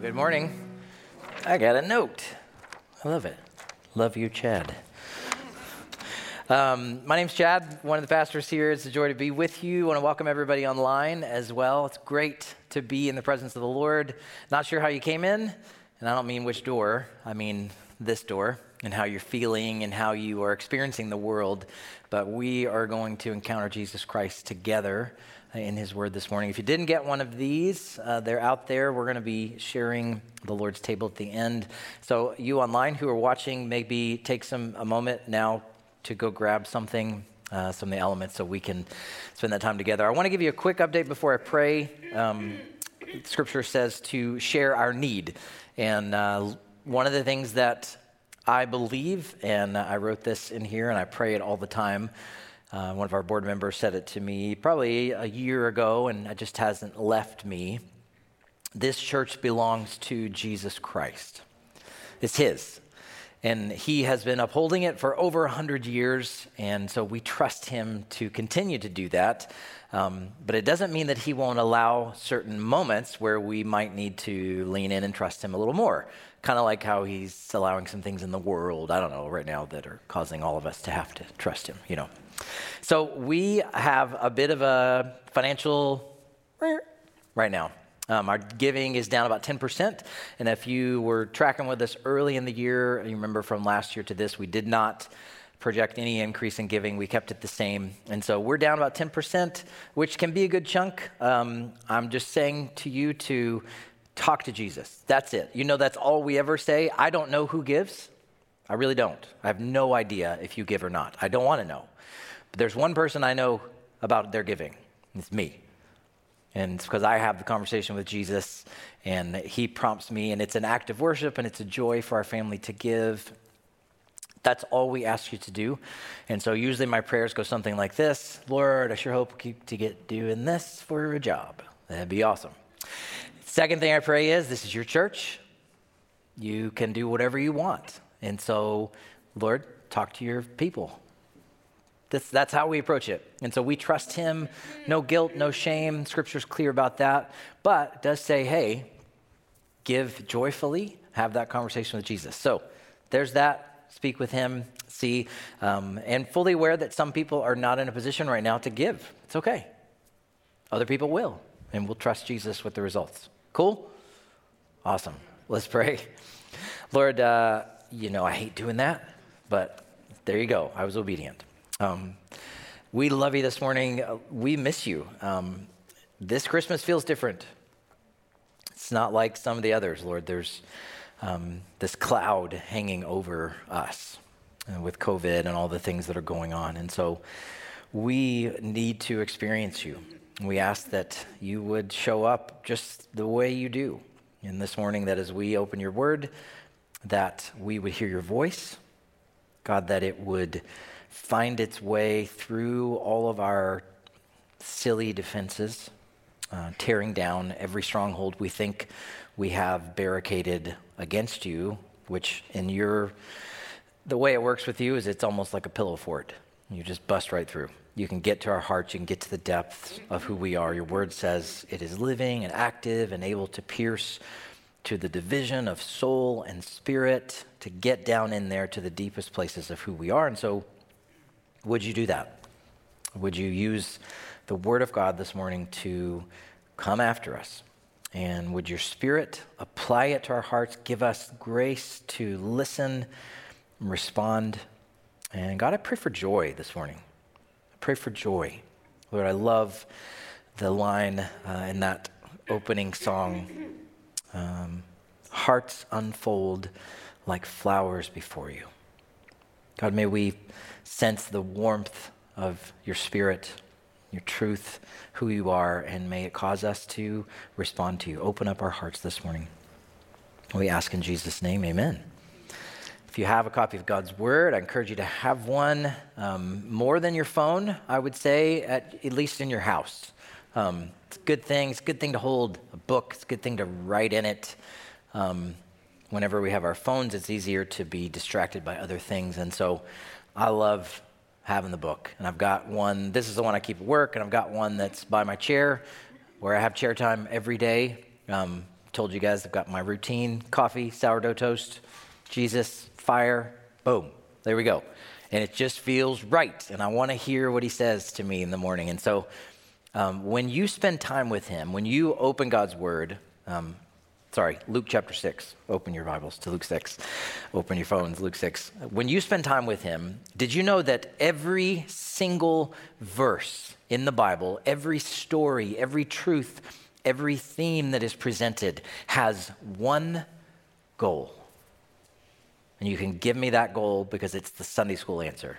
Well, good morning. I got a note. I love it. Love you, Chad. Um, my name's Chad, one of the pastors here. It's a joy to be with you. I want to welcome everybody online as well. It's great to be in the presence of the Lord. Not sure how you came in, and I don't mean which door, I mean this door, and how you're feeling and how you are experiencing the world. But we are going to encounter Jesus Christ together in His Word this morning. If you didn't get one of these, uh, they're out there. We're going to be sharing the Lord's table at the end. So, you online who are watching, maybe take some a moment now to go grab something, uh, some of the elements, so we can spend that time together. I want to give you a quick update before I pray. Um, scripture says to share our need, and uh, one of the things that I believe, and I wrote this in here, and I pray it all the time. Uh, one of our board members said it to me probably a year ago, and it just hasn't left me. This church belongs to Jesus Christ. It's His. And He has been upholding it for over 100 years, and so we trust Him to continue to do that. Um, but it doesn't mean that He won't allow certain moments where we might need to lean in and trust Him a little more. Kind of like how He's allowing some things in the world, I don't know, right now that are causing all of us to have to trust Him, you know. So we have a bit of a financial right now. Um, our giving is down about 10%. And if you were tracking with us early in the year, you remember from last year to this, we did not project any increase in giving. We kept it the same. And so we're down about 10%, which can be a good chunk. Um, I'm just saying to you to talk to Jesus. That's it. You know, that's all we ever say. I don't know who gives. I really don't. I have no idea if you give or not. I don't want to know. But there's one person I know about their giving. It's me. And it's because I have the conversation with Jesus and he prompts me, and it's an act of worship and it's a joy for our family to give. That's all we ask you to do. And so usually my prayers go something like this Lord, I sure hope to get doing this for a job. That'd be awesome. Second thing I pray is this is your church. You can do whatever you want. And so, Lord, talk to your people. That's, that's how we approach it. And so we trust him. No guilt, no shame. Scripture's clear about that. But does say, hey, give joyfully, have that conversation with Jesus. So there's that. Speak with him, see, um, and fully aware that some people are not in a position right now to give. It's okay. Other people will, and we'll trust Jesus with the results. Cool? Awesome. Let's pray. Lord, uh, you know, I hate doing that, but there you go. I was obedient. Um, we love you this morning. Uh, we miss you. Um, this Christmas feels different. It's not like some of the others, Lord. There's um, this cloud hanging over us uh, with COVID and all the things that are going on. And so we need to experience you. We ask that you would show up just the way you do. And this morning, that as we open your word, that we would hear your voice, God, that it would find its way through all of our silly defenses, uh, tearing down every stronghold we think we have barricaded against you, which in your the way it works with you is it's almost like a pillow fort. You just bust right through. You can get to our hearts, you can get to the depths of who we are. Your word says it is living and active and able to pierce to the division of soul and spirit, to get down in there to the deepest places of who we are. And so, would you do that? Would you use the Word of God this morning to come after us? And would your Spirit apply it to our hearts, give us grace to listen, and respond? And God, I pray for joy this morning. I pray for joy. Lord, I love the line uh, in that opening song um, Hearts unfold like flowers before you. God, may we sense the warmth of your spirit, your truth, who you are, and may it cause us to respond to you. Open up our hearts this morning. We ask in Jesus' name, amen. If you have a copy of God's Word, I encourage you to have one um, more than your phone, I would say, at, at least in your house. Um, it's a good thing. It's a good thing to hold a book. It's a good thing to write in it. Um, whenever we have our phones, it's easier to be distracted by other things. And so I love having the book. And I've got one, this is the one I keep at work, and I've got one that's by my chair where I have chair time every day. Um, told you guys I've got my routine coffee, sourdough toast, Jesus, fire, boom. There we go. And it just feels right. And I want to hear what he says to me in the morning. And so um, when you spend time with him, when you open God's word, um, sorry, Luke chapter 6, open your Bibles to Luke 6, open your phones, Luke 6. When you spend time with him, did you know that every single verse in the Bible, every story, every truth, every theme that is presented has one goal? And you can give me that goal because it's the Sunday school answer.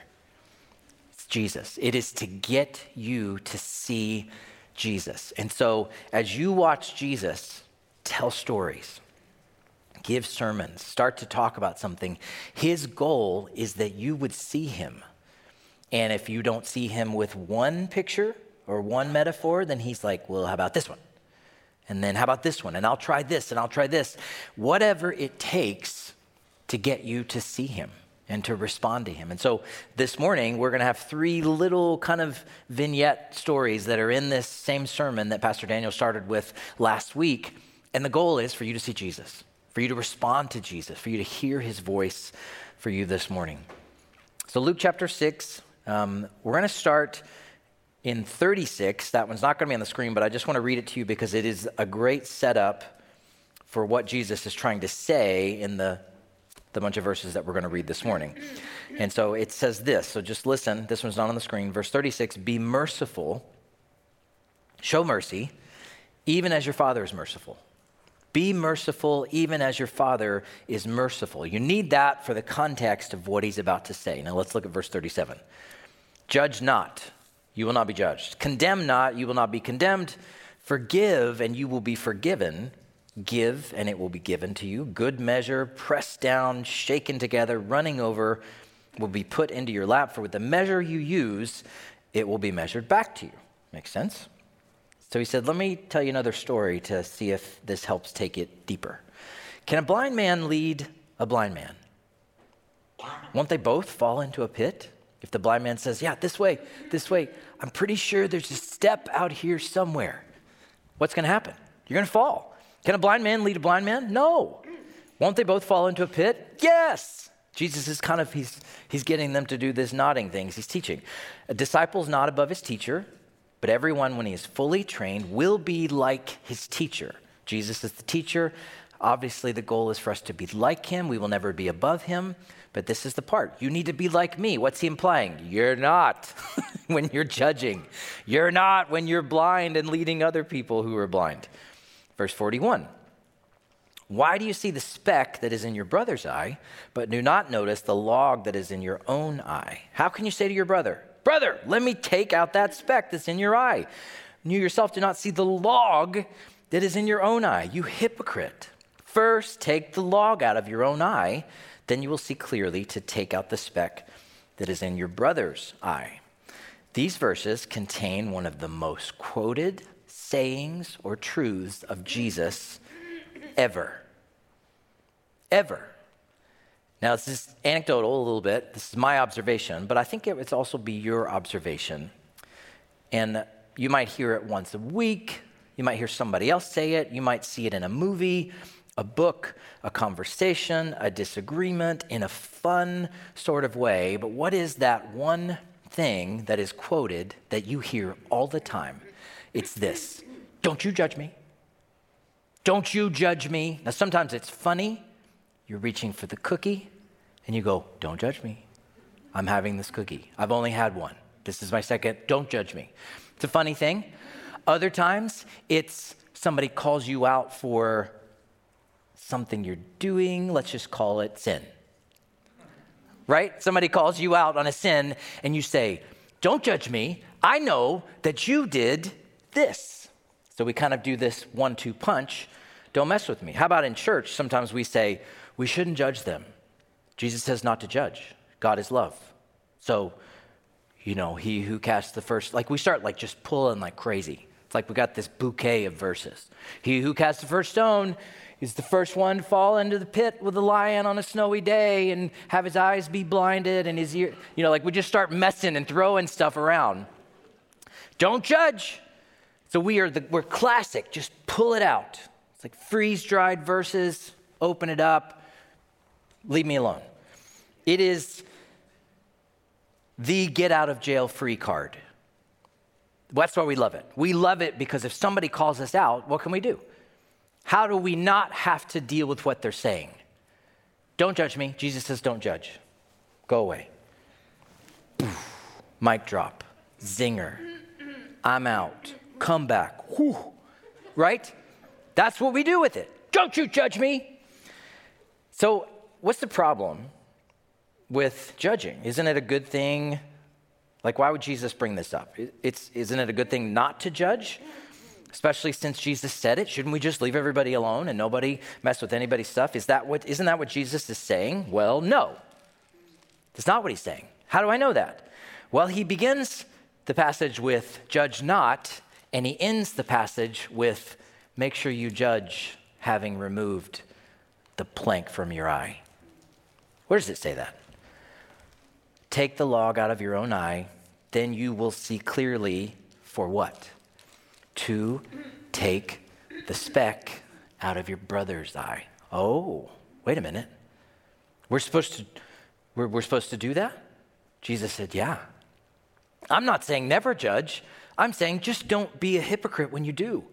It's Jesus. It is to get you to see Jesus. And so as you watch Jesus tell stories, give sermons, start to talk about something, his goal is that you would see him. And if you don't see him with one picture or one metaphor, then he's like, well, how about this one? And then how about this one? And I'll try this and I'll try this. Whatever it takes to get you to see him and to respond to him. And so this morning, we're going to have three little kind of vignette stories that are in this same sermon that Pastor Daniel started with last week. And the goal is for you to see Jesus, for you to respond to Jesus, for you to hear his voice for you this morning. So, Luke chapter 6, um, we're going to start in 36. That one's not going to be on the screen, but I just want to read it to you because it is a great setup for what Jesus is trying to say in the the bunch of verses that we're going to read this morning. And so it says this. So just listen. This one's not on the screen. Verse 36 Be merciful, show mercy, even as your Father is merciful. Be merciful, even as your Father is merciful. You need that for the context of what he's about to say. Now let's look at verse 37. Judge not, you will not be judged. Condemn not, you will not be condemned. Forgive, and you will be forgiven. Give, and it will be given to you. Good measure, pressed down, shaken together, running over, will be put into your lap. For with the measure you use, it will be measured back to you. Makes sense? So he said, Let me tell you another story to see if this helps take it deeper. Can a blind man lead a blind man? Won't they both fall into a pit? If the blind man says, Yeah, this way, this way, I'm pretty sure there's a step out here somewhere. What's going to happen? You're going to fall. Can a blind man lead a blind man? No. Won't they both fall into a pit? Yes. Jesus is kind of, he's, he's getting them to do this nodding things. He's teaching. A disciple's not above his teacher, but everyone, when he is fully trained, will be like his teacher. Jesus is the teacher. Obviously, the goal is for us to be like him. We will never be above him. But this is the part. You need to be like me. What's he implying? You're not when you're judging. You're not when you're blind and leading other people who are blind. Verse 41 Why do you see the speck that is in your brother's eye, but do not notice the log that is in your own eye? How can you say to your brother, Brother, let me take out that speck that's in your eye? You yourself do not see the log that is in your own eye, you hypocrite. First, take the log out of your own eye, then you will see clearly to take out the speck that is in your brother's eye. These verses contain one of the most quoted sayings or truths of Jesus ever. Ever. Now, this is anecdotal a little bit. This is my observation, but I think it would also be your observation. And you might hear it once a week. You might hear somebody else say it. You might see it in a movie, a book, a conversation, a disagreement in a fun sort of way. But what is that one thing that is quoted that you hear all the time? It's this Don't you judge me. Don't you judge me. Now, sometimes it's funny. You're reaching for the cookie and you go, Don't judge me. I'm having this cookie. I've only had one. This is my second. Don't judge me. It's a funny thing. Other times, it's somebody calls you out for something you're doing. Let's just call it sin. Right? Somebody calls you out on a sin, and you say, Don't judge me. I know that you did this. So we kind of do this one two punch. Don't mess with me. How about in church? Sometimes we say, we shouldn't judge them. Jesus says not to judge. God is love. So, you know, he who casts the first, like we start like just pulling like crazy. It's like we got this bouquet of verses. He who casts the first stone is the first one to fall into the pit with a lion on a snowy day and have his eyes be blinded and his ear, you know, like we just start messing and throwing stuff around. Don't judge. So we are the, we're classic, just pull it out. It's like freeze dried verses, open it up, leave me alone. It is the get out of jail free card. That's why we love it. We love it because if somebody calls us out, what can we do? How do we not have to deal with what they're saying? Don't judge me. Jesus says, don't judge. Go away. Mic drop. Zinger. I'm out. Come back. Whew. Right? That's what we do with it. Don't you judge me. So, what's the problem with judging? Isn't it a good thing? Like, why would Jesus bring this up? It's, isn't it a good thing not to judge? Especially since Jesus said it. Shouldn't we just leave everybody alone and nobody mess with anybody's stuff? Is that what, isn't that what Jesus is saying? Well, no. That's not what he's saying. How do I know that? Well, he begins the passage with judge not, and he ends the passage with make sure you judge having removed the plank from your eye. Where does it say that? Take the log out of your own eye, then you will see clearly for what? To take the speck out of your brother's eye. Oh, wait a minute. We're supposed to we're, we're supposed to do that? Jesus said, Yeah. I'm not saying never judge. I'm saying just don't be a hypocrite when you do.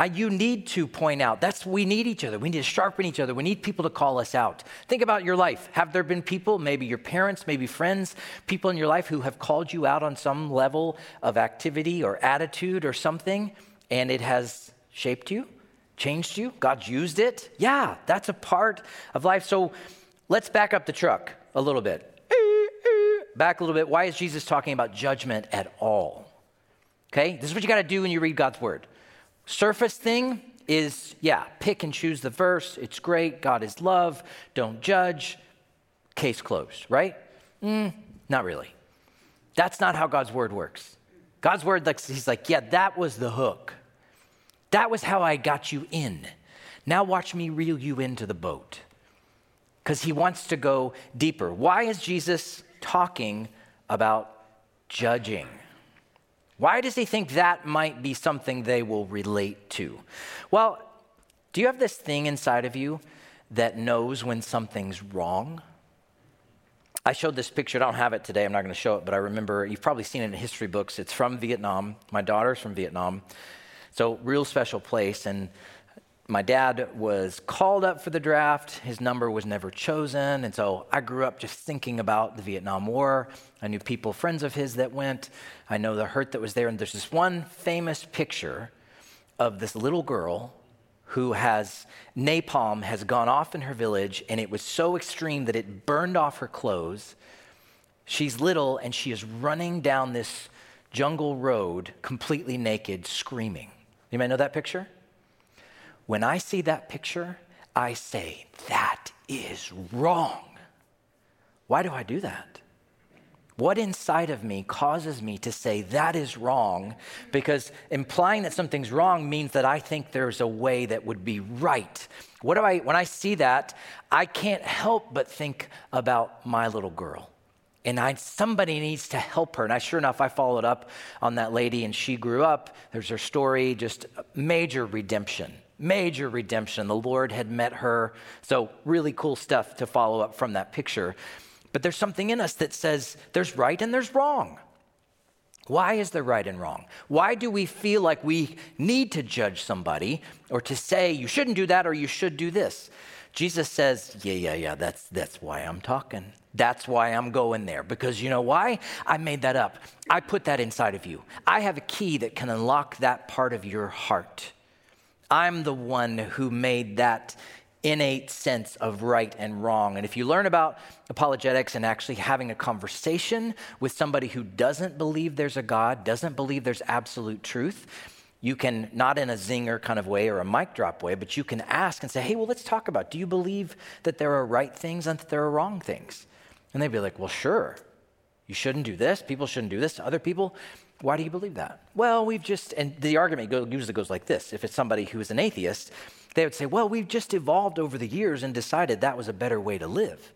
I, you need to point out. That's we need each other. We need to sharpen each other. We need people to call us out. Think about your life. Have there been people, maybe your parents, maybe friends, people in your life who have called you out on some level of activity or attitude or something, and it has shaped you, changed you? God's used it? Yeah, that's a part of life. So let's back up the truck a little bit. Back a little bit. Why is Jesus talking about judgment at all? Okay, this is what you got to do when you read God's word. Surface thing is, yeah, pick and choose the verse. It's great. God is love. Don't judge. Case closed, right? Mm, not really. That's not how God's word works. God's word, he's like, yeah, that was the hook. That was how I got you in. Now watch me reel you into the boat because he wants to go deeper. Why is Jesus talking about judging? Why does he think that might be something they will relate to? Well, do you have this thing inside of you that knows when something's wrong? I showed this picture. I don't have it today. I'm not going to show it, but I remember you've probably seen it in history books. It's from Vietnam. My daughter's from Vietnam. So, real special place. And my dad was called up for the draft. His number was never chosen. And so I grew up just thinking about the Vietnam War. I knew people, friends of his that went. I know the hurt that was there. And there's this one famous picture of this little girl who has napalm has gone off in her village and it was so extreme that it burned off her clothes. She's little and she is running down this jungle road completely naked, screaming. You might know that picture? When I see that picture, I say, that is wrong. Why do I do that? What inside of me causes me to say that is wrong? Because implying that something's wrong means that I think there's a way that would be right. What do I, when I see that, I can't help but think about my little girl. And I, somebody needs to help her. And I, sure enough, I followed up on that lady, and she grew up. There's her story, just major redemption major redemption. The Lord had met her. So, really cool stuff to follow up from that picture. But there's something in us that says there's right and there's wrong. Why is there right and wrong? Why do we feel like we need to judge somebody or to say you shouldn't do that or you should do this? Jesus says, Yeah, yeah, yeah, that's, that's why I'm talking. That's why I'm going there. Because you know why? I made that up. I put that inside of you. I have a key that can unlock that part of your heart. I'm the one who made that innate sense of right and wrong. And if you learn about apologetics and actually having a conversation with somebody who doesn't believe there's a God, doesn't believe there's absolute truth, you can, not in a zinger kind of way or a mic drop way, but you can ask and say, hey, well, let's talk about do you believe that there are right things and that there are wrong things? And they'd be like, well, sure. You shouldn't do this. People shouldn't do this to other people. Why do you believe that? Well, we've just, and the argument usually goes like this if it's somebody who is an atheist, they would say, well, we've just evolved over the years and decided that was a better way to live.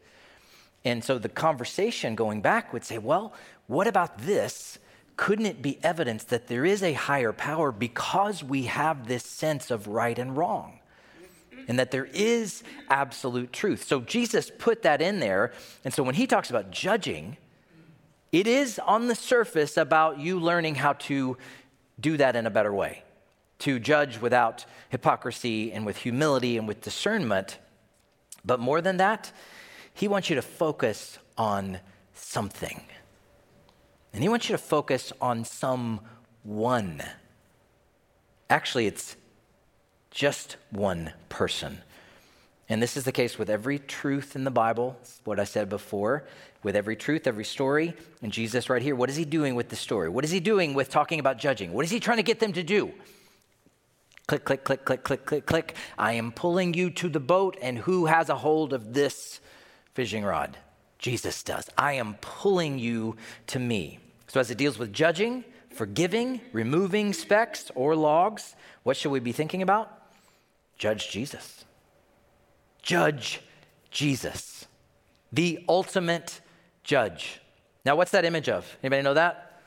And so the conversation going back would say, well, what about this couldn't it be evidence that there is a higher power because we have this sense of right and wrong? And that there is absolute truth. So Jesus put that in there. And so when he talks about judging, it is on the surface about you learning how to do that in a better way, to judge without hypocrisy and with humility and with discernment. But more than that, he wants you to focus on something. And he wants you to focus on someone. Actually, it's just one person. And this is the case with every truth in the Bible, what I said before, with every truth, every story. And Jesus, right here, what is he doing with the story? What is he doing with talking about judging? What is he trying to get them to do? Click, click, click, click, click, click, click. I am pulling you to the boat, and who has a hold of this fishing rod? Jesus does. I am pulling you to me. So, as it deals with judging, forgiving, removing specks or logs, what should we be thinking about? Judge Jesus. Judge Jesus, the ultimate judge. Now, what's that image of? Anybody know that?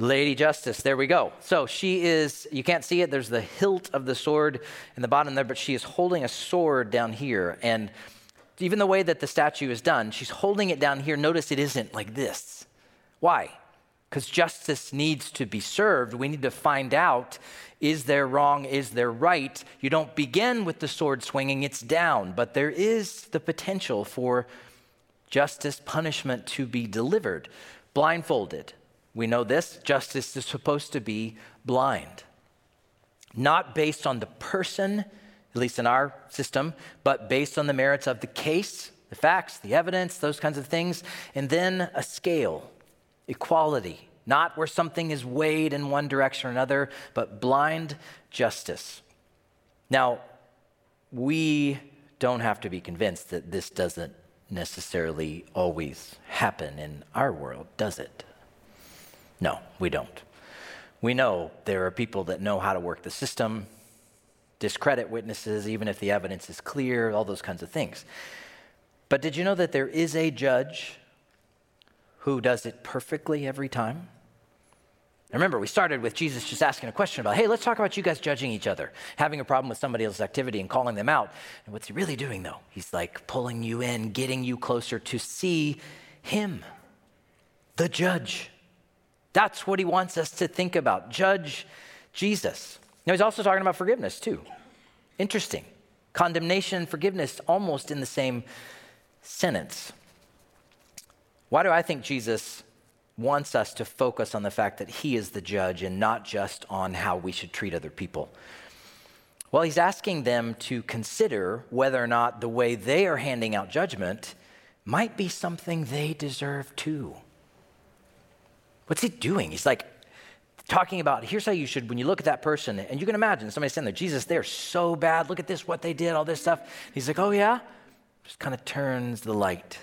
Lady Justice. There we go. So she is, you can't see it, there's the hilt of the sword in the bottom there, but she is holding a sword down here. And even the way that the statue is done, she's holding it down here. Notice it isn't like this. Why? because justice needs to be served. We need to find out is there wrong, is there right? You don't begin with the sword swinging, it's down, but there is the potential for justice, punishment to be delivered. Blindfolded. We know this justice is supposed to be blind, not based on the person, at least in our system, but based on the merits of the case, the facts, the evidence, those kinds of things, and then a scale equality, not where something is weighed in one direction or another, but blind justice. Now, we don't have to be convinced that this doesn't necessarily always happen in our world, does it? No, we don't. We know there are people that know how to work the system, discredit witnesses, even if the evidence is clear, all those kinds of things. But did you know that there is a judge who does it perfectly every time? Remember, we started with Jesus just asking a question about, hey, let's talk about you guys judging each other, having a problem with somebody else's activity and calling them out. And what's he really doing, though? He's like pulling you in, getting you closer to see him, the judge. That's what he wants us to think about. Judge Jesus. Now, he's also talking about forgiveness, too. Interesting. Condemnation and forgiveness almost in the same sentence. Why do I think Jesus wants us to focus on the fact that he is the judge and not just on how we should treat other people? Well, he's asking them to consider whether or not the way they are handing out judgment might be something they deserve too. What's he doing? He's like talking about here's how you should, when you look at that person, and you can imagine somebody saying there, Jesus, they're so bad. Look at this, what they did, all this stuff. He's like, oh, yeah? Just kind of turns the light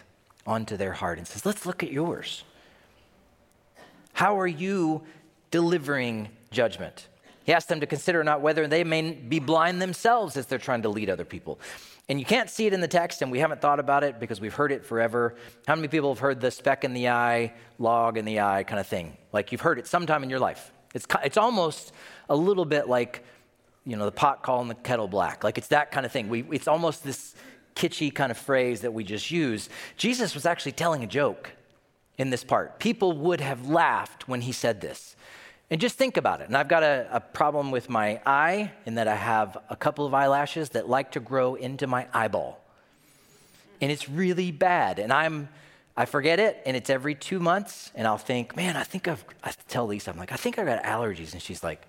onto their heart and says, Let's look at yours. How are you delivering judgment? He asked them to consider not whether they may be blind themselves as they're trying to lead other people. And you can't see it in the text, and we haven't thought about it because we've heard it forever. How many people have heard the speck in the eye, log in the eye kind of thing? Like you've heard it sometime in your life. It's, it's almost a little bit like, you know, the pot calling the kettle black. Like it's that kind of thing. We, it's almost this kitschy kind of phrase that we just use. Jesus was actually telling a joke in this part. People would have laughed when he said this. And just think about it. And I've got a, a, problem with my eye in that I have a couple of eyelashes that like to grow into my eyeball. And it's really bad. And I'm, I forget it, and it's every two months, and I'll think, man, I think I've, I tell Lisa, I'm like, I think I've got allergies. And she's like,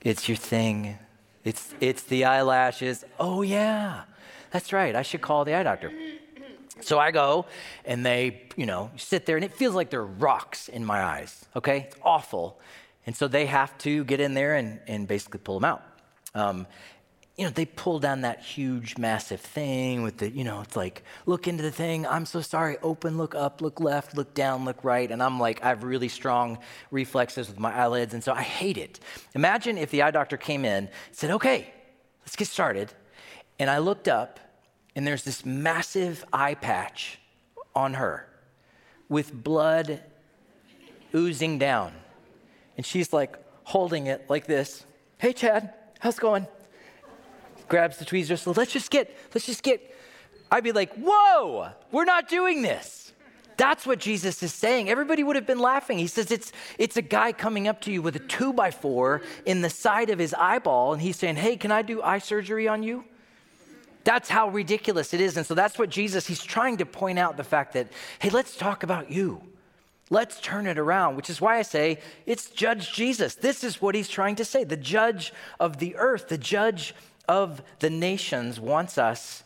it's your thing. It's, it's the eyelashes. Oh, yeah. That's right, I should call the eye doctor. So I go and they, you know, sit there and it feels like there are rocks in my eyes, okay? It's awful. And so they have to get in there and, and basically pull them out. Um, you know, they pull down that huge, massive thing with the, you know, it's like, look into the thing. I'm so sorry. Open, look up, look left, look down, look right. And I'm like, I have really strong reflexes with my eyelids. And so I hate it. Imagine if the eye doctor came in, said, okay, let's get started. And I looked up, and there's this massive eye patch on her with blood oozing down. And she's like holding it like this. Hey, Chad, how's it going? Grabs the tweezers. So let's just get, let's just get. I'd be like, whoa, we're not doing this. That's what Jesus is saying. Everybody would have been laughing. He says it's, it's a guy coming up to you with a two by four in the side of his eyeball, and he's saying, Hey, can I do eye surgery on you? That's how ridiculous it is. And so that's what Jesus, he's trying to point out the fact that, hey, let's talk about you. Let's turn it around, which is why I say it's Judge Jesus. This is what he's trying to say. The judge of the earth, the judge of the nations wants us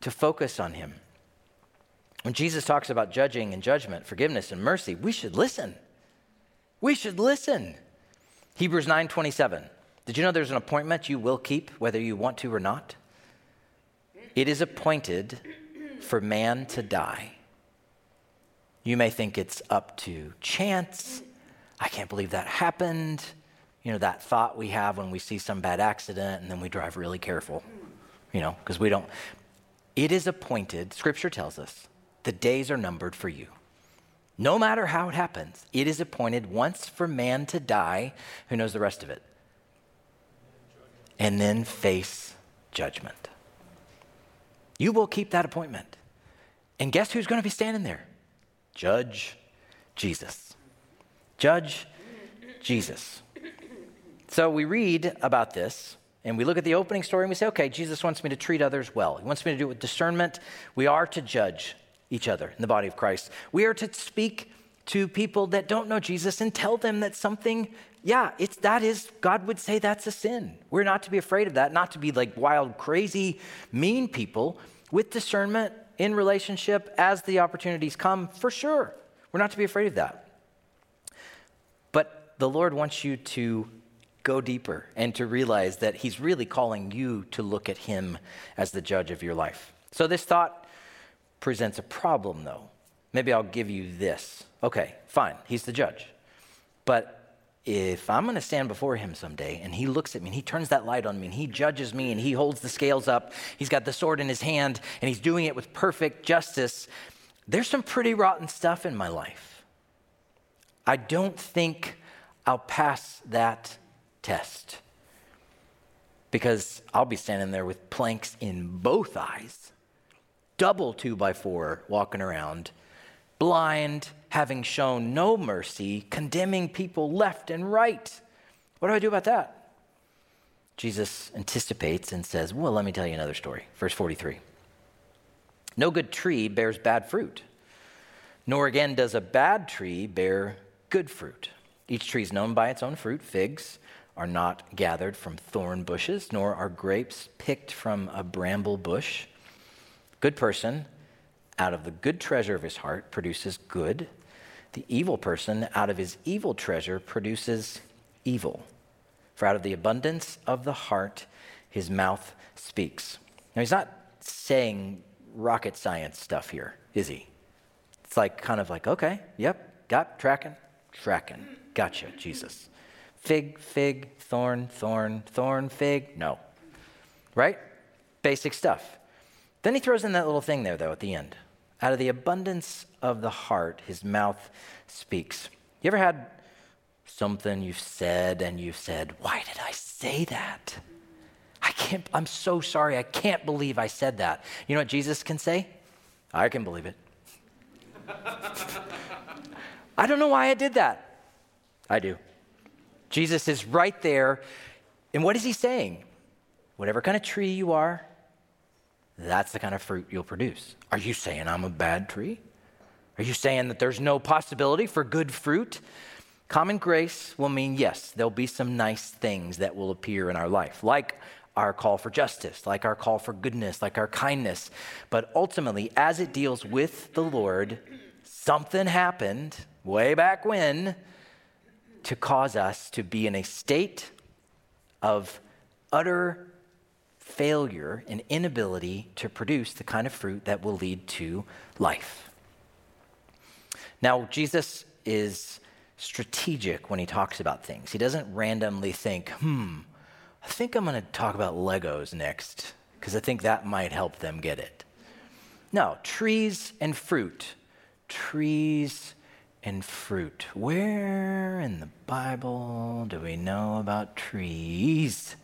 to focus on him. When Jesus talks about judging and judgment, forgiveness and mercy, we should listen. We should listen. Hebrews 9:27. Did you know there's an appointment you will keep whether you want to or not? It is appointed for man to die. You may think it's up to chance. I can't believe that happened. You know, that thought we have when we see some bad accident and then we drive really careful, you know, because we don't. It is appointed, scripture tells us, the days are numbered for you. No matter how it happens, it is appointed once for man to die. Who knows the rest of it? And then face judgment. You will keep that appointment. And guess who's going to be standing there? Judge Jesus. Judge Jesus. So we read about this and we look at the opening story and we say, okay, Jesus wants me to treat others well. He wants me to do it with discernment. We are to judge each other in the body of Christ. We are to speak to people that don't know Jesus and tell them that something yeah, it's that is God would say that's a sin. We're not to be afraid of that, not to be like wild, crazy, mean people with discernment in relationship as the opportunities come, for sure. We're not to be afraid of that. But the Lord wants you to go deeper and to realize that He's really calling you to look at Him as the judge of your life. So, this thought presents a problem, though. Maybe I'll give you this. Okay, fine, He's the judge. But if I'm going to stand before him someday and he looks at me and he turns that light on me and he judges me and he holds the scales up, he's got the sword in his hand and he's doing it with perfect justice, there's some pretty rotten stuff in my life. I don't think I'll pass that test because I'll be standing there with planks in both eyes, double two by four walking around blind, having shown no mercy, condemning people left and right. What do I do about that? Jesus anticipates and says, Well, let me tell you another story. Verse 43. No good tree bears bad fruit, nor again does a bad tree bear good fruit. Each tree is known by its own fruit. Figs are not gathered from thorn bushes, nor are grapes picked from a bramble bush. Good person out of the good treasure of his heart produces good. The evil person out of his evil treasure produces evil. For out of the abundance of the heart, his mouth speaks. Now, he's not saying rocket science stuff here, is he? It's like kind of like, okay, yep, got tracking, tracking. Gotcha, Jesus. Fig, fig, thorn, thorn, thorn, fig. No. Right? Basic stuff. Then he throws in that little thing there, though, at the end. Out of the abundance of the heart, his mouth speaks. You ever had something you've said and you've said, Why did I say that? I can't, I'm so sorry. I can't believe I said that. You know what Jesus can say? I can believe it. I don't know why I did that. I do. Jesus is right there. And what is he saying? Whatever kind of tree you are, that's the kind of fruit you'll produce. Are you saying I'm a bad tree? Are you saying that there's no possibility for good fruit? Common grace will mean yes, there'll be some nice things that will appear in our life, like our call for justice, like our call for goodness, like our kindness. But ultimately, as it deals with the Lord, something happened way back when to cause us to be in a state of utter failure and inability to produce the kind of fruit that will lead to life. Now, Jesus is strategic when he talks about things. He doesn't randomly think, hmm, I think I'm going to talk about Legos next because I think that might help them get it. No, trees and fruit, trees and fruit. Where in the Bible do we know about trees?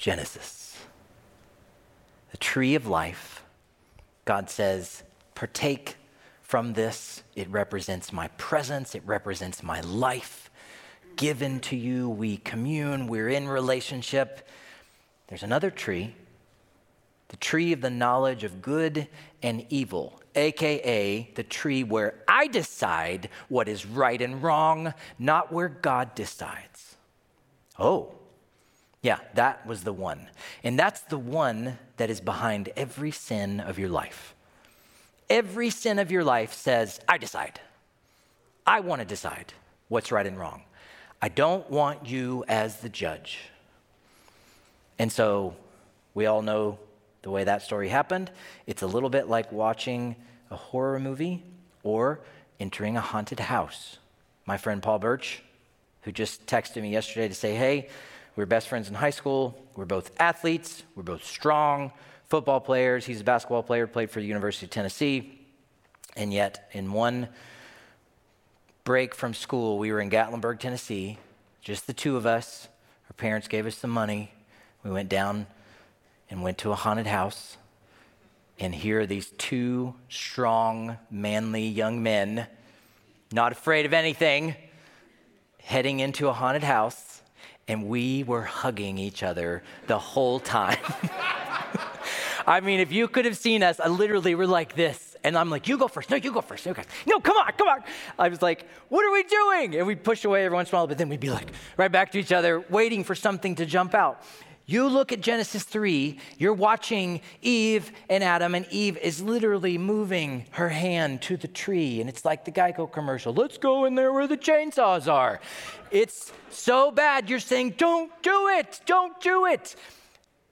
Genesis. The tree of life. God says, partake from this. It represents my presence, it represents my life given to you. We commune, we're in relationship. There's another tree, the tree of the knowledge of good and evil, aka the tree where I decide what is right and wrong, not where God decides. Oh, yeah, that was the one. And that's the one that is behind every sin of your life. Every sin of your life says, I decide. I want to decide what's right and wrong. I don't want you as the judge. And so we all know the way that story happened. It's a little bit like watching a horror movie or entering a haunted house. My friend Paul Birch, who just texted me yesterday to say, hey, we were best friends in high school. We're both athletes. We're both strong football players. He's a basketball player, played for the University of Tennessee. And yet, in one break from school, we were in Gatlinburg, Tennessee, just the two of us. Our parents gave us some money. We went down and went to a haunted house. And here are these two strong, manly young men, not afraid of anything, heading into a haunted house. And we were hugging each other the whole time. I mean, if you could have seen us, I literally were like this. And I'm like, you go first. No, you go first. Okay. No, come on, come on. I was like, what are we doing? And we'd push away every once in a while, but then we'd be like, right back to each other, waiting for something to jump out. You look at Genesis 3, you're watching Eve and Adam, and Eve is literally moving her hand to the tree. And it's like the Geico commercial let's go in there where the chainsaws are. It's so bad, you're saying, don't do it, don't do it.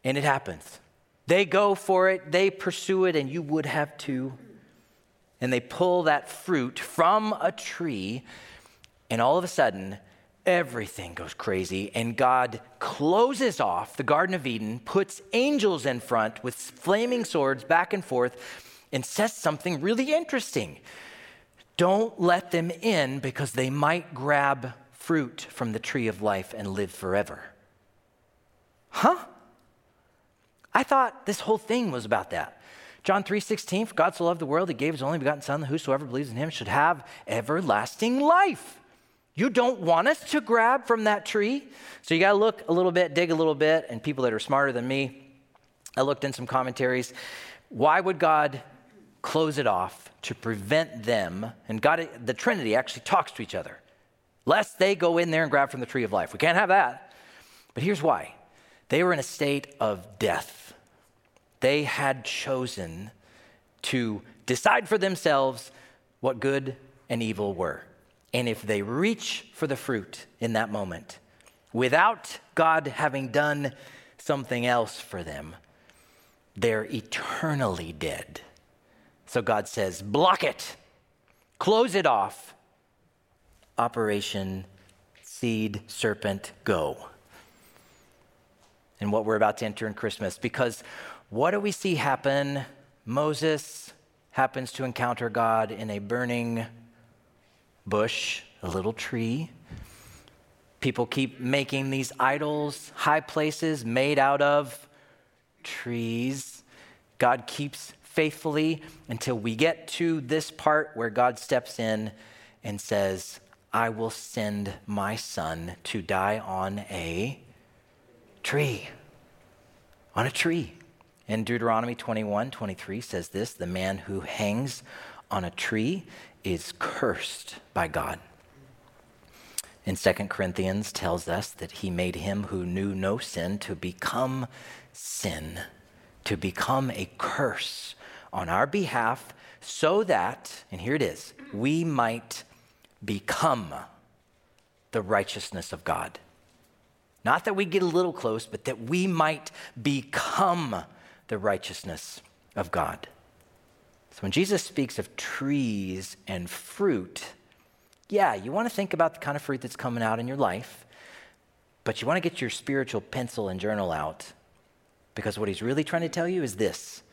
And it happens. They go for it, they pursue it, and you would have too. And they pull that fruit from a tree, and all of a sudden, everything goes crazy. And God closes off the Garden of Eden, puts angels in front with flaming swords back and forth, and says something really interesting. Don't let them in because they might grab fruit from the tree of life and live forever. Huh? I thought this whole thing was about that. John 3:16, for God so loved the world, that he gave his only begotten son, that whosoever believes in him should have everlasting life. You don't want us to grab from that tree. So you got to look a little bit, dig a little bit, and people that are smarter than me, I looked in some commentaries. Why would God close it off to prevent them? And God, the Trinity actually talks to each other, lest they go in there and grab from the tree of life. We can't have that. But here's why they were in a state of death. They had chosen to decide for themselves what good and evil were. And if they reach for the fruit in that moment, without God having done something else for them, they're eternally dead. So God says, block it, close it off. Operation Seed Serpent Go and what we're about to enter in Christmas. Because what do we see happen? Moses happens to encounter God in a burning bush, a little tree. People keep making these idols, high places made out of trees. God keeps faithfully until we get to this part where God steps in and says, I will send my son to die on a tree. On a tree. And Deuteronomy 21 23 says this the man who hangs on a tree is cursed by God. And 2 Corinthians tells us that he made him who knew no sin to become sin, to become a curse on our behalf, so that, and here it is, we might become the righteousness of God. Not that we get a little close, but that we might become the righteousness of God. So when Jesus speaks of trees and fruit, yeah, you want to think about the kind of fruit that's coming out in your life, but you want to get your spiritual pencil and journal out because what he's really trying to tell you is this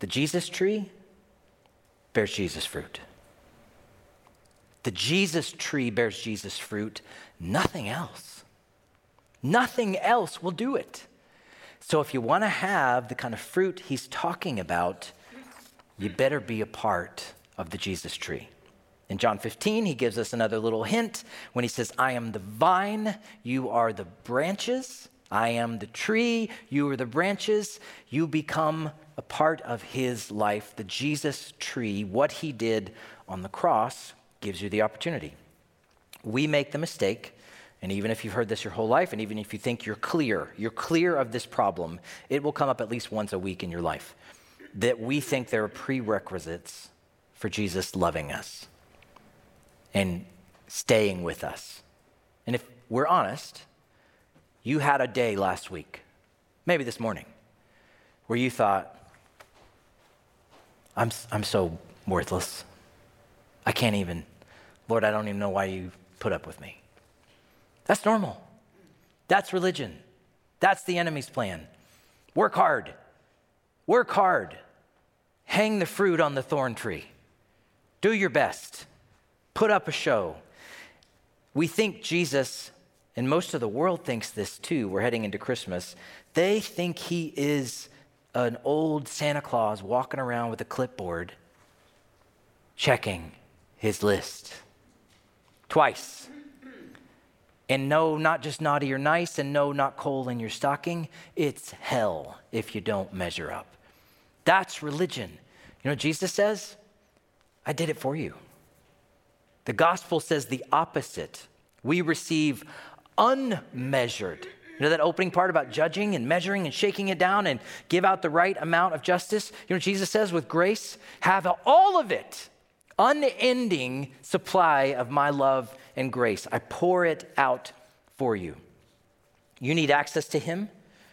the Jesus tree bears Jesus fruit. The Jesus tree bears Jesus fruit, nothing else. Nothing else will do it. So if you want to have the kind of fruit he's talking about, you better be a part of the Jesus tree. In John 15, he gives us another little hint when he says, I am the vine, you are the branches. I am the tree, you are the branches. You become a part of his life. The Jesus tree, what he did on the cross, gives you the opportunity. We make the mistake, and even if you've heard this your whole life, and even if you think you're clear, you're clear of this problem, it will come up at least once a week in your life that we think there are prerequisites for Jesus loving us and staying with us. And if we're honest, you had a day last week, maybe this morning, where you thought, I'm, I'm so worthless. I can't even, Lord, I don't even know why you put up with me. That's normal. That's religion. That's the enemy's plan. Work hard. Work hard. Hang the fruit on the thorn tree. Do your best. Put up a show. We think Jesus, and most of the world thinks this too, we're heading into Christmas. They think he is an old Santa Claus walking around with a clipboard checking his list twice. And no, not just naughty or nice, and no, not coal in your stocking. It's hell if you don't measure up. That's religion. You know Jesus says? I did it for you. The gospel says the opposite. We receive unmeasured. You know that opening part about judging and measuring and shaking it down and give out the right amount of justice? You know Jesus says with grace? Have all of it. Unending supply of my love and grace. I pour it out for you. You need access to Him,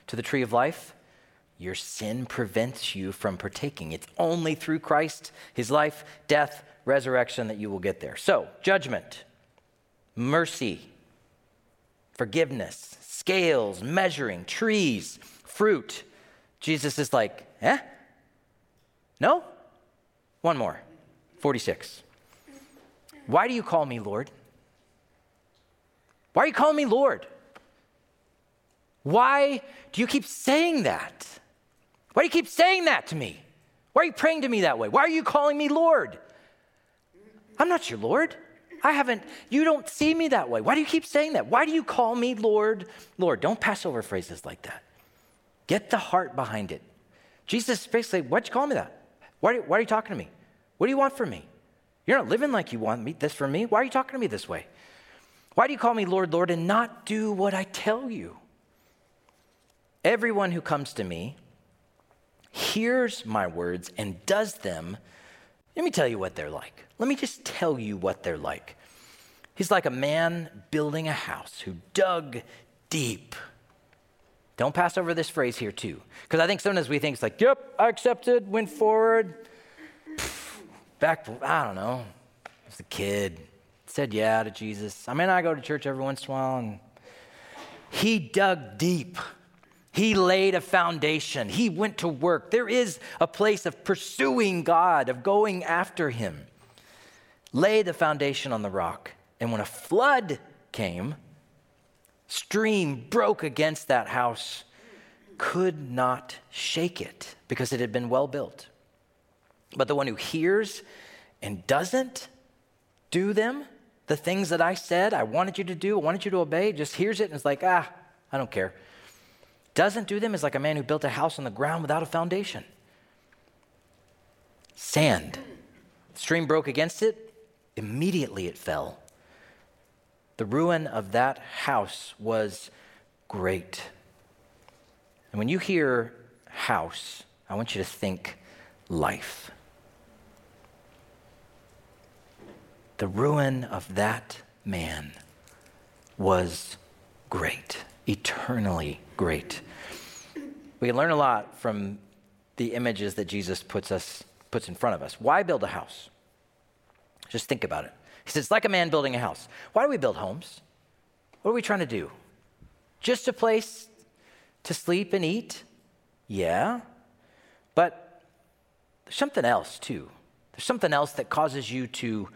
to the tree of life. Your sin prevents you from partaking. It's only through Christ, His life, death, resurrection that you will get there. So, judgment, mercy, forgiveness, scales, measuring, trees, fruit. Jesus is like, eh? No? One more. 46. Why do you call me Lord? Why are you calling me Lord? Why do you keep saying that? Why do you keep saying that to me? Why are you praying to me that way? Why are you calling me Lord? I'm not your Lord. I haven't, you don't see me that way. Why do you keep saying that? Why do you call me Lord, Lord? Don't pass over phrases like that. Get the heart behind it. Jesus basically, why'd you call me that? Why, why are you talking to me? What do you want from me? You're not living like you want me, this from me. Why are you talking to me this way? Why do you call me Lord, Lord, and not do what I tell you? Everyone who comes to me hears my words and does them. Let me tell you what they're like. Let me just tell you what they're like. He's like a man building a house who dug deep. Don't pass over this phrase here, too, because I think sometimes we think it's like, yep, I accepted, went forward. Back, I don't know, as a kid, said yeah to Jesus. I mean, I go to church every once in a while, and he dug deep. He laid a foundation. He went to work. There is a place of pursuing God, of going after Him. Lay the foundation on the rock. And when a flood came, stream broke against that house, could not shake it because it had been well built. But the one who hears and doesn't do them, the things that I said I wanted you to do, I wanted you to obey, just hears it and is like, ah, I don't care. Doesn't do them is like a man who built a house on the ground without a foundation. Sand. Stream broke against it, immediately it fell. The ruin of that house was great. And when you hear house, I want you to think life. the ruin of that man was great, eternally great. We can learn a lot from the images that Jesus puts us puts in front of us. Why build a house? Just think about it. He says, like a man building a house. Why do we build homes? What are we trying to do? Just a place to sleep and eat? Yeah. But there's something else too. There's something else that causes you to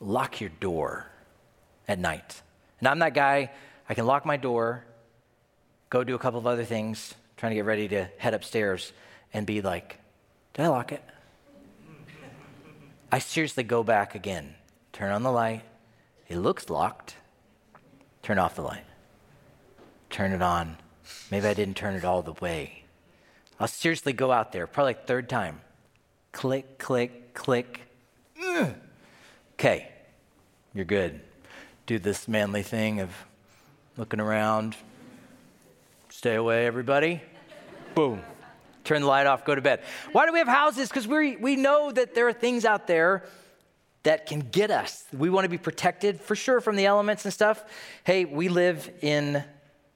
lock your door at night. And I'm that guy, I can lock my door, go do a couple of other things, trying to get ready to head upstairs, and be like, Did I lock it? I seriously go back again, turn on the light. It looks locked. Turn off the light. Turn it on. Maybe I didn't turn it all the way. I'll seriously go out there, probably like third time. Click, click, click. Okay, you're good. Do this manly thing of looking around. Stay away, everybody. Boom. Turn the light off, go to bed. Why do we have houses? Because we, we know that there are things out there that can get us. We want to be protected for sure from the elements and stuff. Hey, we live in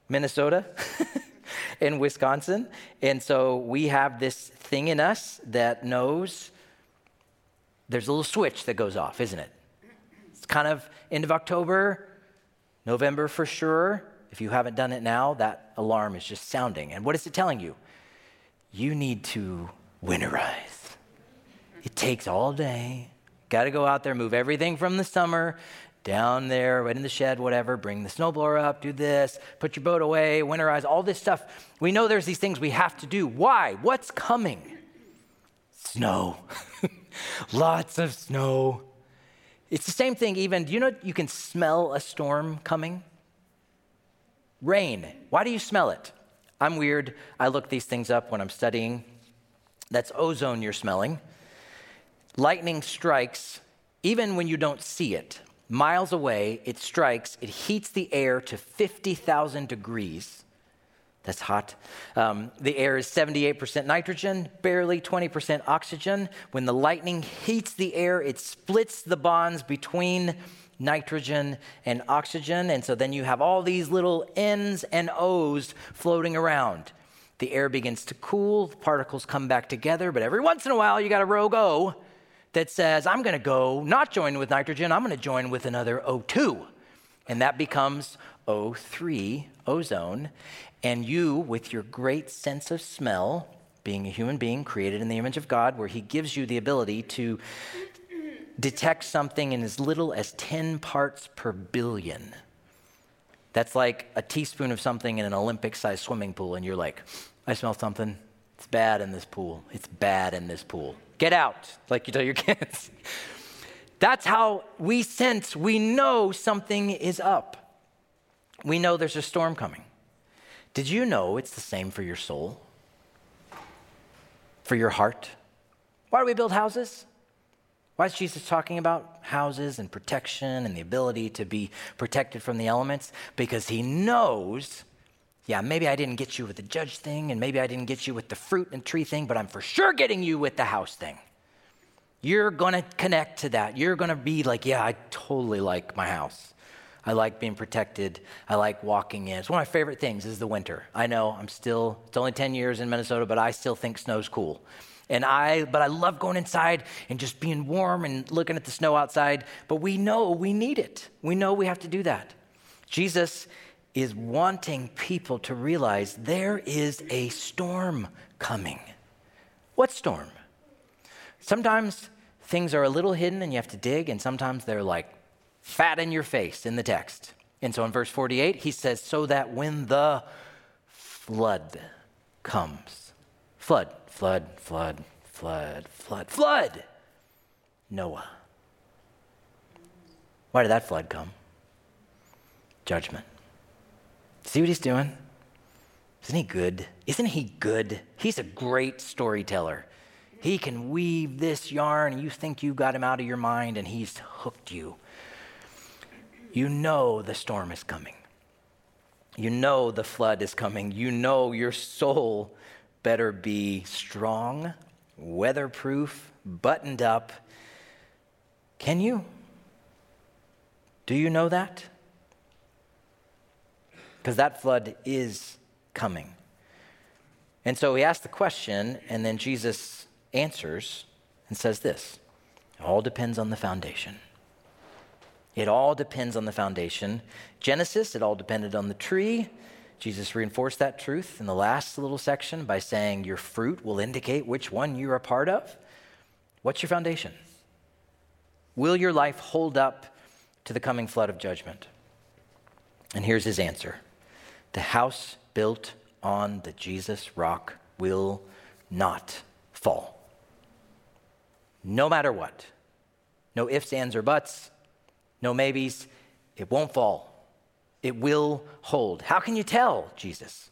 Minnesota, in Wisconsin, and so we have this thing in us that knows there's a little switch that goes off, isn't it? It's kind of end of October, November for sure. If you haven't done it now, that alarm is just sounding. And what is it telling you? You need to winterize. It takes all day. Got to go out there, move everything from the summer down there, right in the shed, whatever, bring the snowblower up, do this, put your boat away, winterize, all this stuff. We know there's these things we have to do. Why? What's coming? Snow. Lots of snow. It's the same thing, even, do you know you can smell a storm coming? Rain. Why do you smell it? I'm weird. I look these things up when I'm studying. That's ozone you're smelling. Lightning strikes even when you don't see it. Miles away, it strikes, it heats the air to 50,000 degrees. That's hot. Um, the air is 78% nitrogen, barely 20% oxygen. When the lightning heats the air, it splits the bonds between nitrogen and oxygen. And so then you have all these little N's and O's floating around. The air begins to cool, the particles come back together, but every once in a while you got a rogue O that says, I'm to go not join with nitrogen, I'm to join with another O2. And that becomes O3, ozone. And you, with your great sense of smell, being a human being created in the image of God, where He gives you the ability to detect something in as little as 10 parts per billion. That's like a teaspoon of something in an Olympic sized swimming pool, and you're like, I smell something. It's bad in this pool. It's bad in this pool. Get out, like you tell your kids. That's how we sense, we know something is up. We know there's a storm coming. Did you know it's the same for your soul? For your heart? Why do we build houses? Why is Jesus talking about houses and protection and the ability to be protected from the elements? Because he knows, yeah, maybe I didn't get you with the judge thing, and maybe I didn't get you with the fruit and tree thing, but I'm for sure getting you with the house thing. You're gonna connect to that. You're gonna be like, yeah, I totally like my house. I like being protected. I like walking in. It's one of my favorite things is the winter. I know I'm still, it's only 10 years in Minnesota, but I still think snow's cool. And I, but I love going inside and just being warm and looking at the snow outside. But we know we need it. We know we have to do that. Jesus is wanting people to realize there is a storm coming. What storm? Sometimes things are a little hidden and you have to dig, and sometimes they're like fat in your face in the text. And so in verse 48, he says, So that when the flood comes, flood, flood, flood, flood, flood, flood. Noah. Why did that flood come? Judgment. See what he's doing? Isn't he good? Isn't he good? He's a great storyteller. He can weave this yarn, and you think you got him out of your mind, and he's hooked you. You know the storm is coming. You know the flood is coming. You know your soul better be strong, weatherproof, buttoned up. Can you? Do you know that? Because that flood is coming. And so he asks the question, and then Jesus answers and says this It all depends on the foundation. It all depends on the foundation. Genesis, it all depended on the tree. Jesus reinforced that truth in the last little section by saying, Your fruit will indicate which one you're a part of. What's your foundation? Will your life hold up to the coming flood of judgment? And here's his answer The house built on the Jesus rock will not fall. No matter what. No ifs, ands, or buts. No maybes. It won't fall. It will hold. How can you tell, Jesus?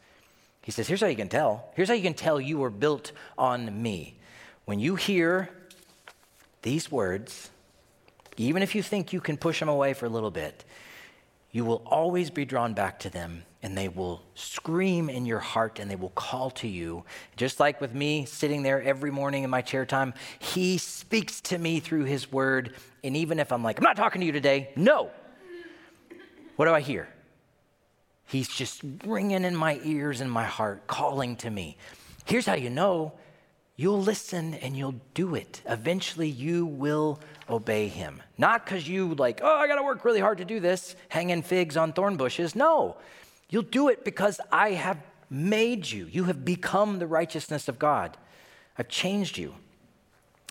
He says, Here's how you can tell. Here's how you can tell you were built on me. When you hear these words, even if you think you can push them away for a little bit, you will always be drawn back to them and they will scream in your heart and they will call to you. Just like with me sitting there every morning in my chair time, He speaks to me through His word. And even if I'm like, I'm not talking to you today, no. What do I hear? He's just ringing in my ears and my heart, calling to me. Here's how you know you'll listen and you'll do it. Eventually, you will obey him. Not because you, like, oh, I got to work really hard to do this, hanging figs on thorn bushes. No, you'll do it because I have made you. You have become the righteousness of God. I've changed you.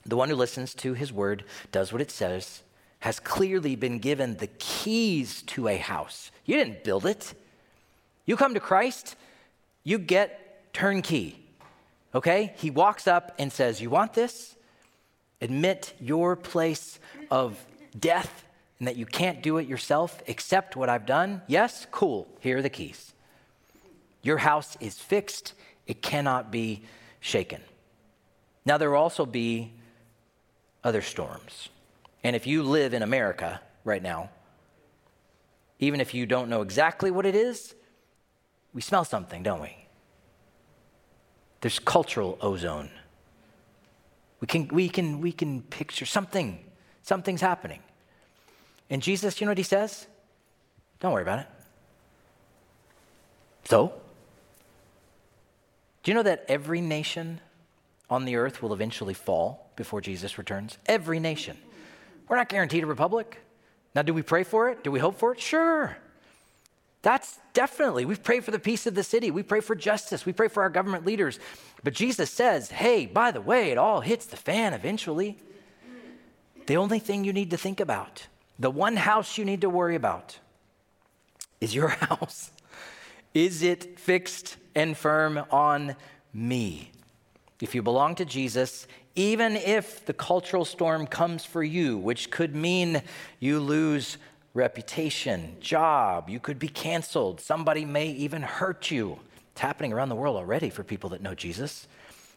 The one who listens to his word, does what it says, has clearly been given the keys to a house. You didn't build it. You come to Christ, you get turnkey. Okay? He walks up and says, You want this? Admit your place of death and that you can't do it yourself. Accept what I've done. Yes? Cool. Here are the keys. Your house is fixed, it cannot be shaken. Now, there will also be other storms. And if you live in America right now, even if you don't know exactly what it is, we smell something, don't we? There's cultural ozone. We can, we can, we can picture something, something's happening. And Jesus, you know what he says? Don't worry about it. So, do you know that every nation on the earth will eventually fall before Jesus returns? Every nation. We're not guaranteed a republic. Now, do we pray for it? Do we hope for it? Sure. That's definitely, we pray for the peace of the city. We pray for justice. We pray for our government leaders. But Jesus says, hey, by the way, it all hits the fan eventually. The only thing you need to think about, the one house you need to worry about, is your house. Is it fixed and firm on me? If you belong to Jesus, even if the cultural storm comes for you, which could mean you lose reputation, job. You could be canceled. Somebody may even hurt you. It's happening around the world already for people that know Jesus.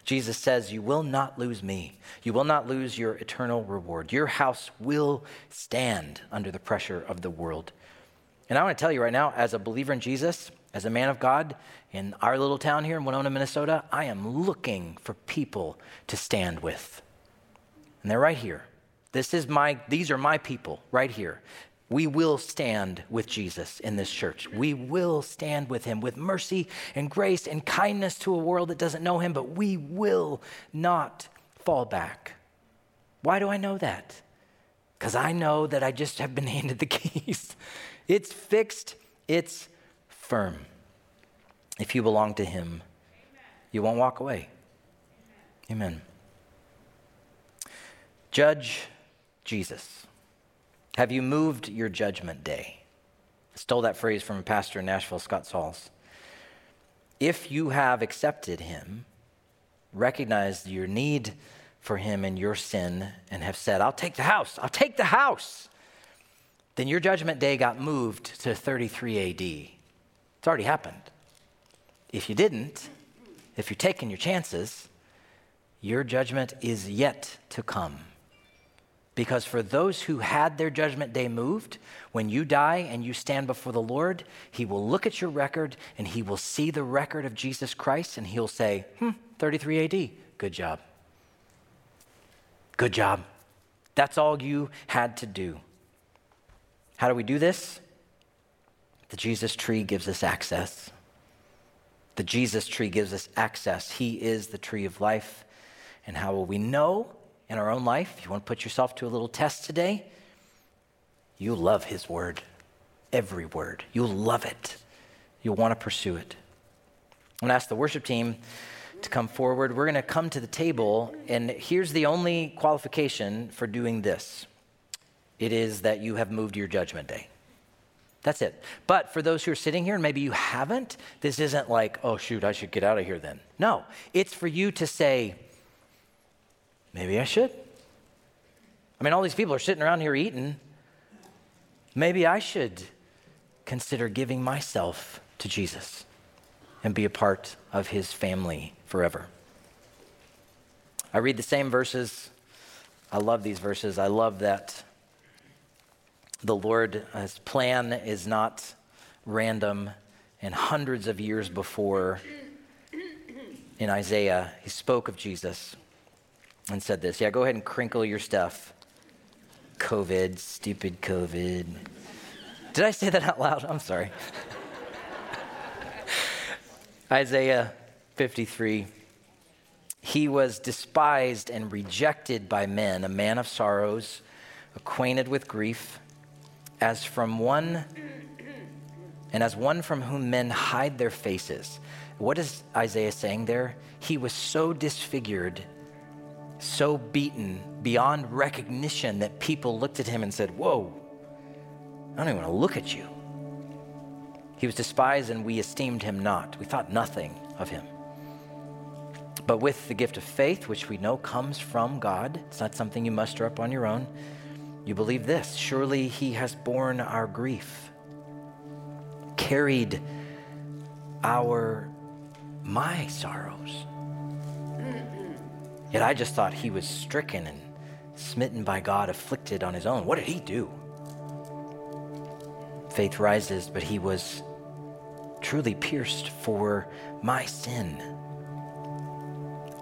Jesus says, You will not lose me. You will not lose your eternal reward. Your house will stand under the pressure of the world. And I want to tell you right now, as a believer in Jesus, as a man of God in our little town here in Winona, Minnesota, I am looking for people to stand with. And they're right here. This is my, these are my people right here. We will stand with Jesus in this church. We will stand with him with mercy and grace and kindness to a world that doesn't know him, but we will not fall back. Why do I know that? Because I know that I just have been handed the keys. It's fixed, it's firm. If you belong to him, you won't walk away. Amen. Judge Jesus. Have you moved your judgment day? I stole that phrase from a pastor in Nashville, Scott Sauls. If you have accepted him, recognized your need for him and your sin, and have said, I'll take the house, I'll take the house, then your judgment day got moved to 33 AD. It's already happened. If you didn't, if you're taking your chances, your judgment is yet to come. Because for those who had their judgment day moved, when you die and you stand before the Lord, He will look at your record and He will see the record of Jesus Christ and He'll say, hmm, 33 AD, good job. Good job. That's all you had to do. How do we do this? The Jesus tree gives us access. The Jesus tree gives us access. He is the tree of life. And how will we know? In our own life, if you want to put yourself to a little test today, you love His word, every word. You'll love it. You'll want to pursue it. I'm going to ask the worship team to come forward. We're going to come to the table, and here's the only qualification for doing this it is that you have moved your judgment day. That's it. But for those who are sitting here and maybe you haven't, this isn't like, oh, shoot, I should get out of here then. No, it's for you to say, maybe I should. I mean, all these people are sitting around here eating. Maybe I should consider giving myself to Jesus and be a part of his family forever. I read the same verses. I love these verses. I love that the Lord's uh, plan is not random. And hundreds of years before, in Isaiah, he spoke of Jesus and said this. Yeah, go ahead and crinkle your stuff. COVID, stupid COVID. Did I say that out loud? I'm sorry. Isaiah 53. He was despised and rejected by men, a man of sorrows, acquainted with grief as from one and as one from whom men hide their faces. What is Isaiah saying there? He was so disfigured, so beaten beyond recognition that people looked at him and said, Whoa, I don't even want to look at you. He was despised and we esteemed him not. We thought nothing of him. But with the gift of faith, which we know comes from God, it's not something you muster up on your own you believe this surely he has borne our grief, carried our, my sorrows. Yet I just thought he was stricken and smitten by God, afflicted on his own. What did he do? Faith rises, but he was truly pierced for my sin.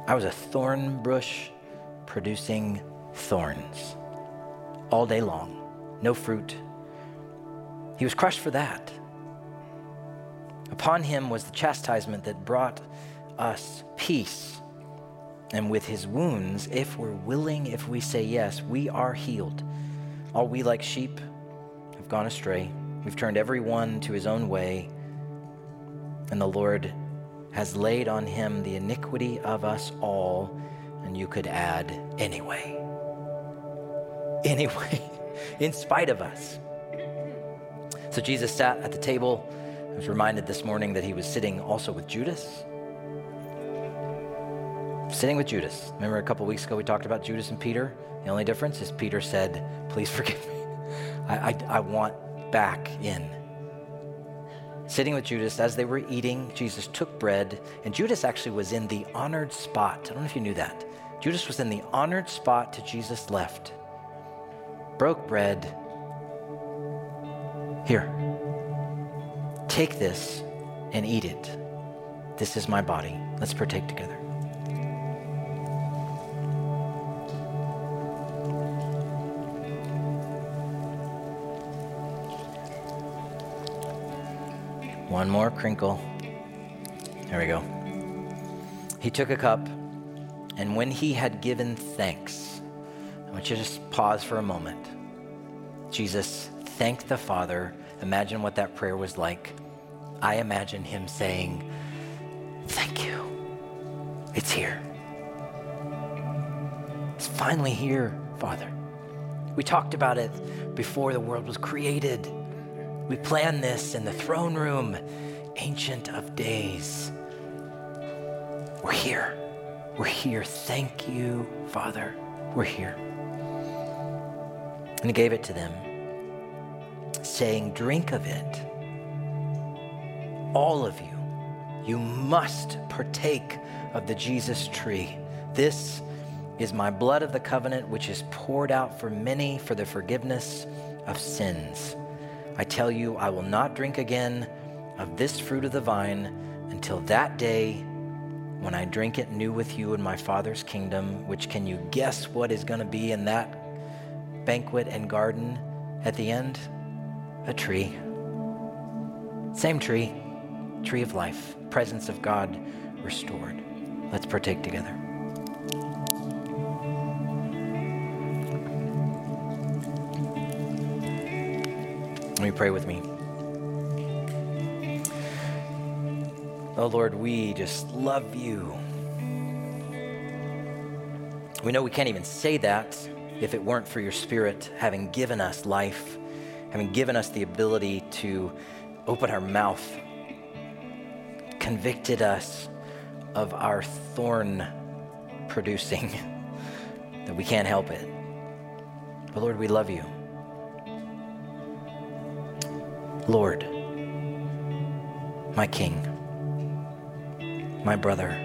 I was a thorn bush producing thorns all day long, no fruit. He was crushed for that. Upon him was the chastisement that brought us peace. And with his wounds, if we're willing, if we say yes, we are healed. All we like sheep have gone astray. We've turned every one to his own way. And the Lord has laid on him the iniquity of us all. And you could add, anyway anyway, in spite of us. So Jesus sat at the table. I was reminded this morning that he was sitting also with Judas. Sitting with Judas. Remember a couple weeks ago we talked about Judas and Peter? The only difference is Peter said, Please forgive me. I, I, I want back in. Sitting with Judas, as they were eating, Jesus took bread, and Judas actually was in the honored spot. I don't know if you knew that. Judas was in the honored spot to Jesus' left broke bread. Here, take this and eat it. This is my body. Let's partake together. One more crinkle. There we go. He took a cup, and when he had given thanks, I want you to just pause for a moment. Jesus thank the Father. Imagine what that prayer was like. I imagine him saying, Thank you. It's here. It's finally here, Father. We talked about it before the world was created. We planned this in the throne room, Ancient of Days. We're here. We're here. Thank you, Father. We're here and he gave it to them, saying, Drink of it. All of you, you must partake of the Jesus tree. This is my blood of the covenant, which is poured out for many for the forgiveness of sins. I tell you, I will not drink again of this fruit of the vine until that day when I drink it new with you in my Father's kingdom. Which can you guess what is going to be in that banquet and garden at the end? A tree. Same tree, tree of life, presence of God restored. Let's partake together. Let me pray with me. Oh Lord, we just love you. We know we can't even say that if it weren't for your Spirit having given us life, having given us the ability to open our mouth, convicted us of our thorn producing, that we can't help it. But Lord, we love you. Lord, my King, my brother,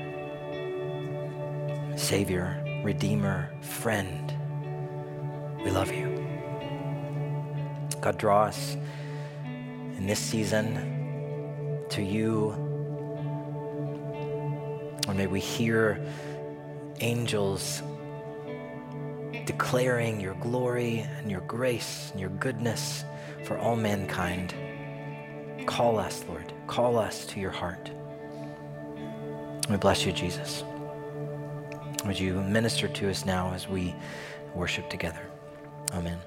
Savior, Redeemer, friend, we love you. God, draw us in this season to you. Or may we hear angels declaring your glory and your grace and your goodness for all mankind. Call us, Lord. Call us to your heart. We bless you, Jesus. Would you minister to us now as we worship together? Amen.